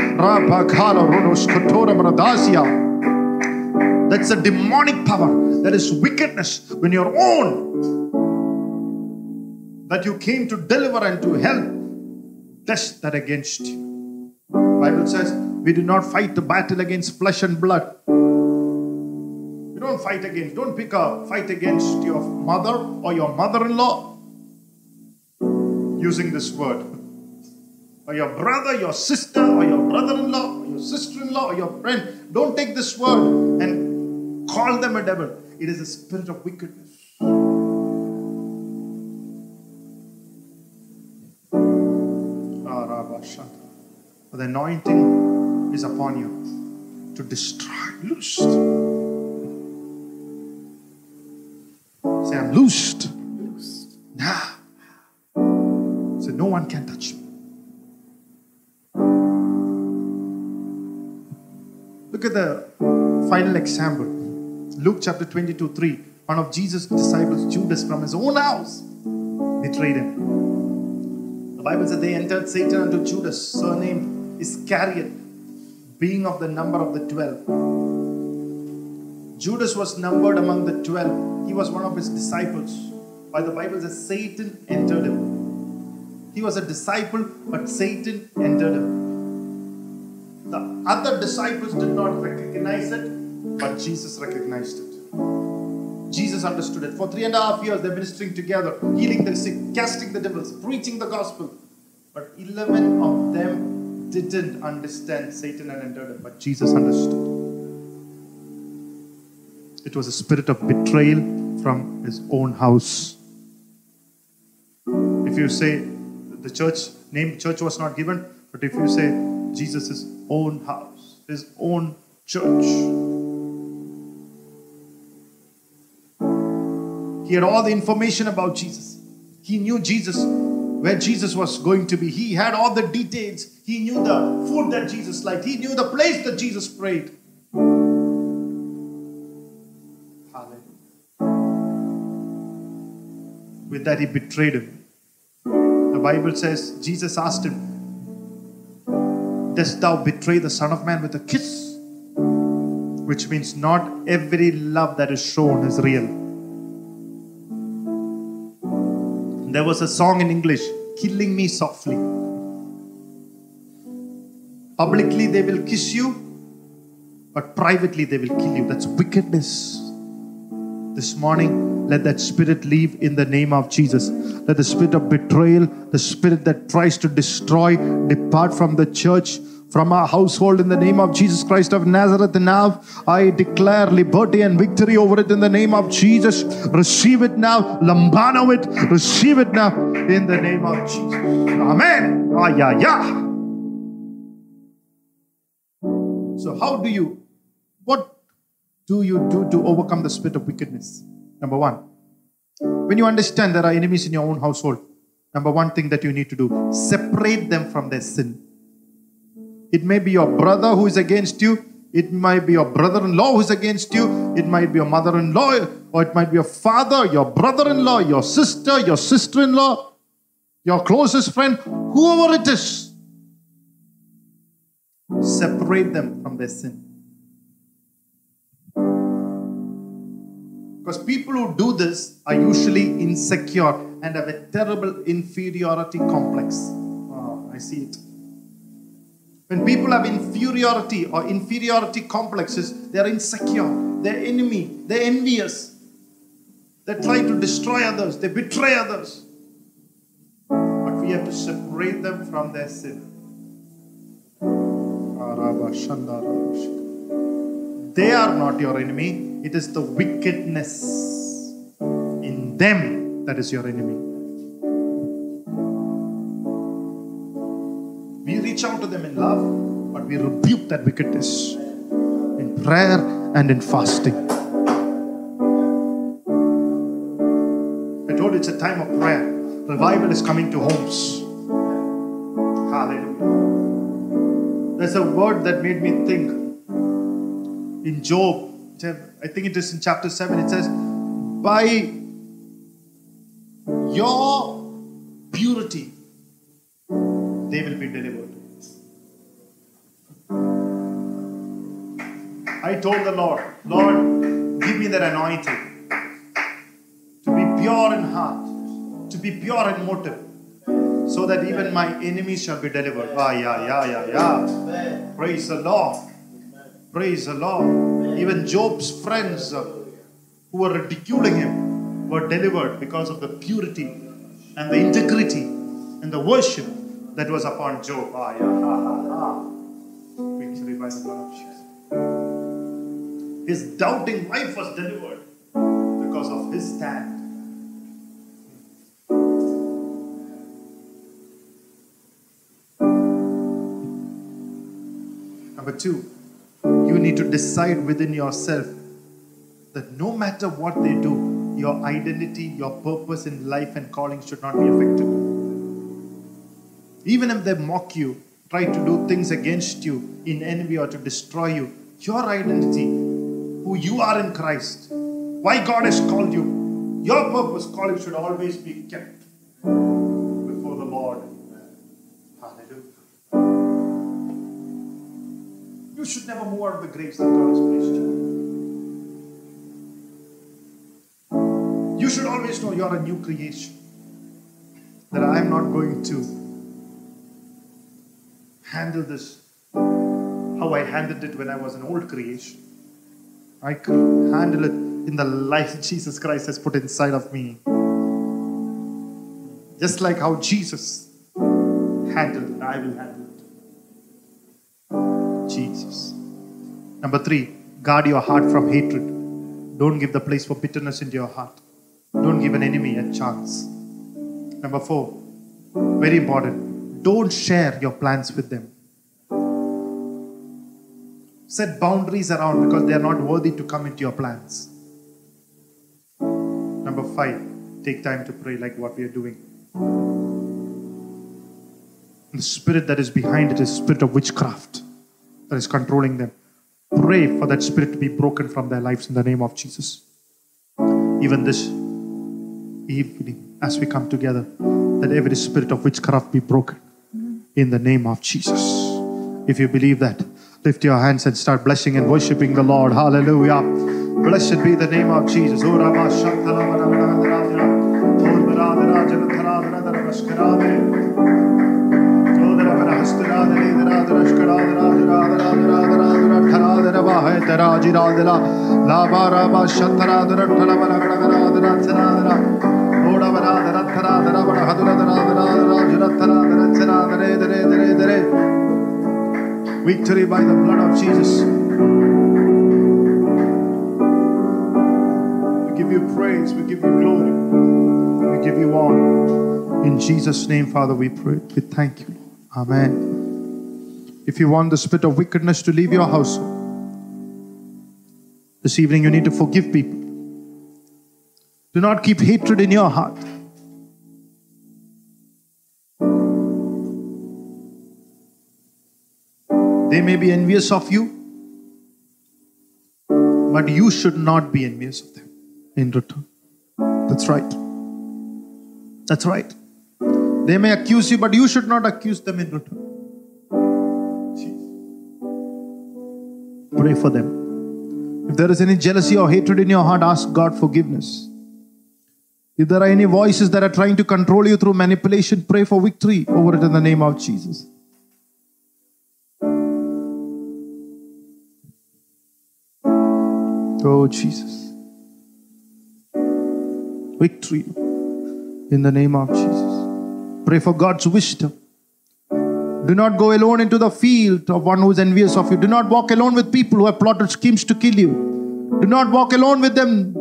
Speaker 1: That's a demonic power. That is wickedness when your own that you came to deliver and to help. Test that against you. Bible says we do not fight the battle against flesh and blood don't fight against, don't pick a fight against your mother or your mother in law using this word. Or your brother, your sister, or your brother in law, or your sister in law, or your friend. Don't take this word and call them a devil. It is a spirit of wickedness. Ah. The anointing is upon you to destroy, loosed. Say, I'm loosed. Now. So no one can touch me. Look at the final example. Luke chapter 22 3. One of Jesus' disciples, Judas, from his own house, betrayed him. The Bible said they entered Satan unto Judas, surnamed Iscariot, being of the number of the twelve. Judas was numbered among the twelve. He was one of his disciples. By the Bible says Satan entered him. He was a disciple, but Satan entered him. The other disciples did not recognize it, but Jesus recognized it. Jesus understood it. For three and a half years, they're ministering together, healing the sick, casting the devils, preaching the gospel. But 11 of them didn't understand Satan had entered him, but Jesus understood. It was a spirit of betrayal from his own house. If you say the church name church was not given, but if you say Jesus' own house, his own church, he had all the information about Jesus. He knew Jesus, where Jesus was going to be. He had all the details. He knew the food that Jesus liked. He knew the place that Jesus prayed. With that, he betrayed him. The Bible says, Jesus asked him, Dost thou betray the Son of Man with a kiss? Which means not every love that is shown is real. There was a song in English, Killing Me Softly. Publicly, they will kiss you, but privately, they will kill you. That's wickedness. This morning, let that spirit leave in the name of Jesus. Let the spirit of betrayal, the spirit that tries to destroy, depart from the church, from our household in the name of Jesus Christ of Nazareth. Now, I declare liberty and victory over it in the name of Jesus. Receive it now, lambano it, receive it now in the name of Jesus. Amen. Ah, yeah, yeah. So, how do you, what do you do to overcome the spirit of wickedness? Number one, when you understand there are enemies in your own household, number one thing that you need to do, separate them from their sin. It may be your brother who is against you, it might be your brother in law who is against you, it might be your mother in law, or it might be your father, your brother in law, your sister, your sister in law, your closest friend, whoever it is. Separate them from their sin. Because people who do this are usually insecure and have a terrible inferiority complex. Oh, I see it. When people have inferiority or inferiority complexes, they are insecure, they're enemy, they're envious, they try to destroy others, they betray others. But we have to separate them from their sin. They are not your enemy, it is the wickedness in them that is your enemy. We reach out to them in love, but we rebuke that wickedness in prayer and in fasting. I told you it's a time of prayer. Revival is coming to homes. Hallelujah. There's a word that made me think in Job. I think it is in chapter 7. It says, By your purity, they will be delivered. I told the Lord, Lord, give me that anointing to be pure in heart, to be pure in motive, so that even my enemies shall be delivered. Ah, yeah, yeah, yeah, yeah. Praise the Lord. Praise the Lord. Even Job's friends uh, who were ridiculing him were delivered because of the purity and the integrity and the worship that was upon Job. Ah, yeah, ah, ah, ah. His doubting wife was delivered because of his stand. Number two, you need to decide within yourself that no matter what they do, your identity, your purpose in life and calling should not be affected. Even if they mock you, try to do things against you in envy or to destroy you, your identity, who you are in Christ, why God has called you, your purpose, calling should always be kept should never move out of the grace that God has placed you. You should always know you are a new creation. That I am not going to handle this how I handled it when I was an old creation. I can handle it in the life [laughs] Jesus Christ has put inside of me. Just like how Jesus handled it, I will handle it. Jesus. Number three, guard your heart from hatred. Don't give the place for bitterness into your heart. Don't give an enemy a chance. Number four, very important, don't share your plans with them. Set boundaries around because they are not worthy to come into your plans. Number five, take time to pray like what we are doing. The spirit that is behind it is spirit of witchcraft that is controlling them. Pray for that spirit to be broken from their lives in the name of Jesus. Even this evening, as we come together, that every spirit of witchcraft be broken in the name of Jesus. If you believe that, lift your hands and start blessing and worshiping the Lord. Hallelujah. Blessed be the name of Jesus. Oh, Victory by the blood of Jesus. We give you praise, we give you glory, we give you honor. In Jesus' name, Father, we pray. We thank you. Amen. If you want the spirit of wickedness to leave your household. this evening you need to forgive people. Do not keep hatred in your heart. They may be envious of you, but you should not be envious of them in return. That's right. That's right. They may accuse you, but you should not accuse them in return. Pray for them. If there is any jealousy or hatred in your heart, ask God forgiveness. If there are any voices that are trying to control you through manipulation, pray for victory over it in the name of Jesus. Oh, Jesus. Victory in the name of Jesus. Pray for God's wisdom. Do not go alone into the field of one who is envious of you. Do not walk alone with people who have plotted schemes to kill you. Do not walk alone with them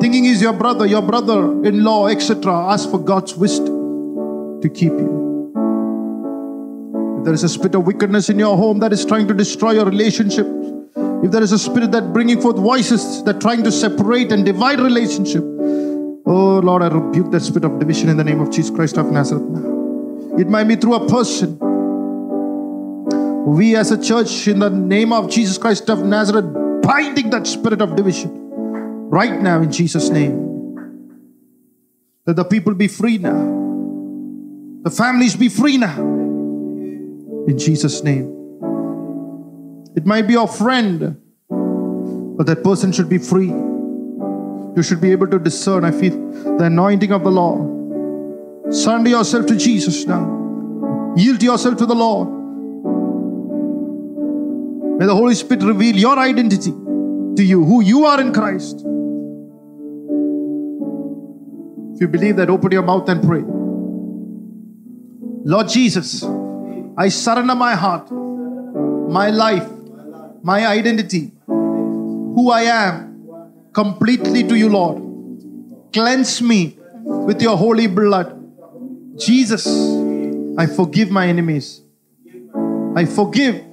Speaker 1: thinking he's your brother, your brother in law, etc. Ask for God's wisdom to keep you. If there is a spirit of wickedness in your home that is trying to destroy your relationship, if there is a spirit that bringing forth voices that trying to separate and divide relationship, oh Lord, I rebuke that spirit of division in the name of Jesus Christ of Nazareth now. It might be through a person. We as a church, in the name of Jesus Christ of Nazareth, binding that spirit of division right now in Jesus' name. Let the people be free now. The families be free now. In Jesus' name. It might be your friend, but that person should be free. You should be able to discern. I feel the anointing of the Lord. Surrender yourself to Jesus now. Yield yourself to the Lord. May the Holy Spirit reveal your identity to you, who you are in Christ. If you believe that, open your mouth and pray. Lord Jesus, I surrender my heart my life, my identity, who I am, completely to you, Lord. Cleanse me with your holy blood. Jesus, I forgive my enemies. I forgive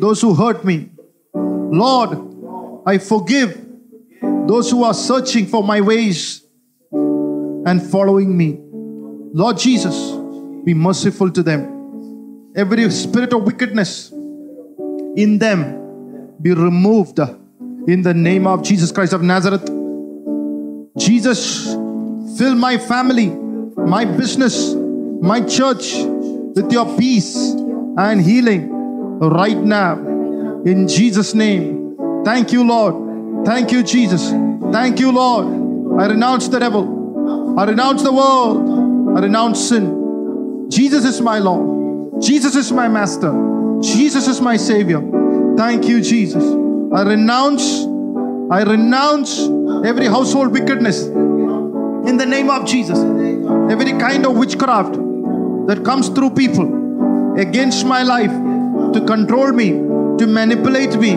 Speaker 1: those who hurt me. Lord, I forgive those who are searching for my ways and following me. Lord Jesus, be merciful to them. Every spirit of wickedness in them be removed in the name of Jesus Christ of Nazareth. Jesus, fill my family, my business, my church with your peace and healing right now in Jesus' name. Thank you, Lord. Thank you, Jesus. Thank you, Lord. I renounce the devil. I renounce the world. I renounce sin. Jesus is my Lord. Jesus is my Master. Jesus is my Savior. Thank you, Jesus. I renounce, I renounce every household wickedness in the name of Jesus. Every kind of witchcraft that comes through people against my life to control me, to manipulate me,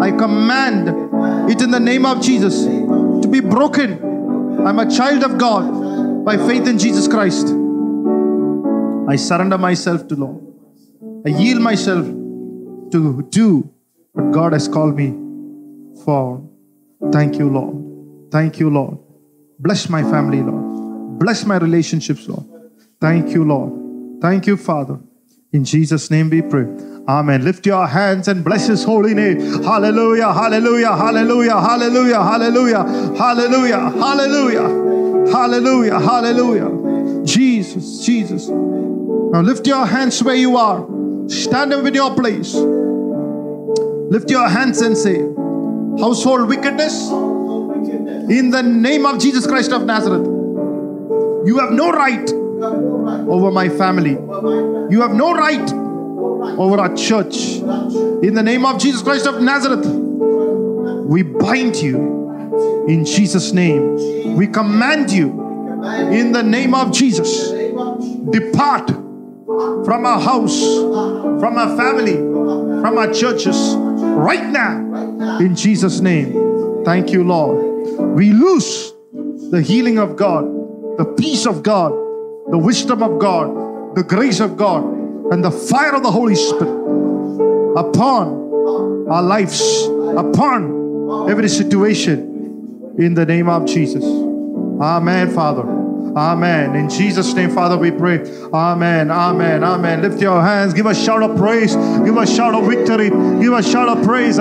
Speaker 1: I command it in the name of Jesus to be broken. I'm a child of God by faith in Jesus Christ. I surrender myself to Lord. I yield myself to do what God has called me for. Thank you, Lord. Thank you, Lord. Bless my family, Lord. Bless my relationships, Lord. Thank you, Lord. Thank you, Father. In Jesus' name we pray. Amen. Lift your hands and bless his holy name. Hallelujah, hallelujah, hallelujah, hallelujah, hallelujah, hallelujah, hallelujah, hallelujah, hallelujah. Jesus, Jesus. Now lift your hands where you are. Stand up in your place. Lift your hands and say, Household wickedness, in the name of Jesus Christ of Nazareth, you have no right over my family. You have no right over our church. In the name of Jesus Christ of Nazareth, we bind you in Jesus' name. We command you in the name of Jesus. Depart from our house, from our family, from our churches right now in Jesus' name. Thank you, Lord. We lose the healing of God, the peace of God, the wisdom of God, the grace of God, and the fire of the Holy Spirit upon our lives, upon every situation in the name of Jesus. Amen, Father. Amen. In Jesus' name, Father, we pray. Amen. Amen. Amen. Lift your hands. Give a shout of praise. Give a shout of victory. Give a shout of praise.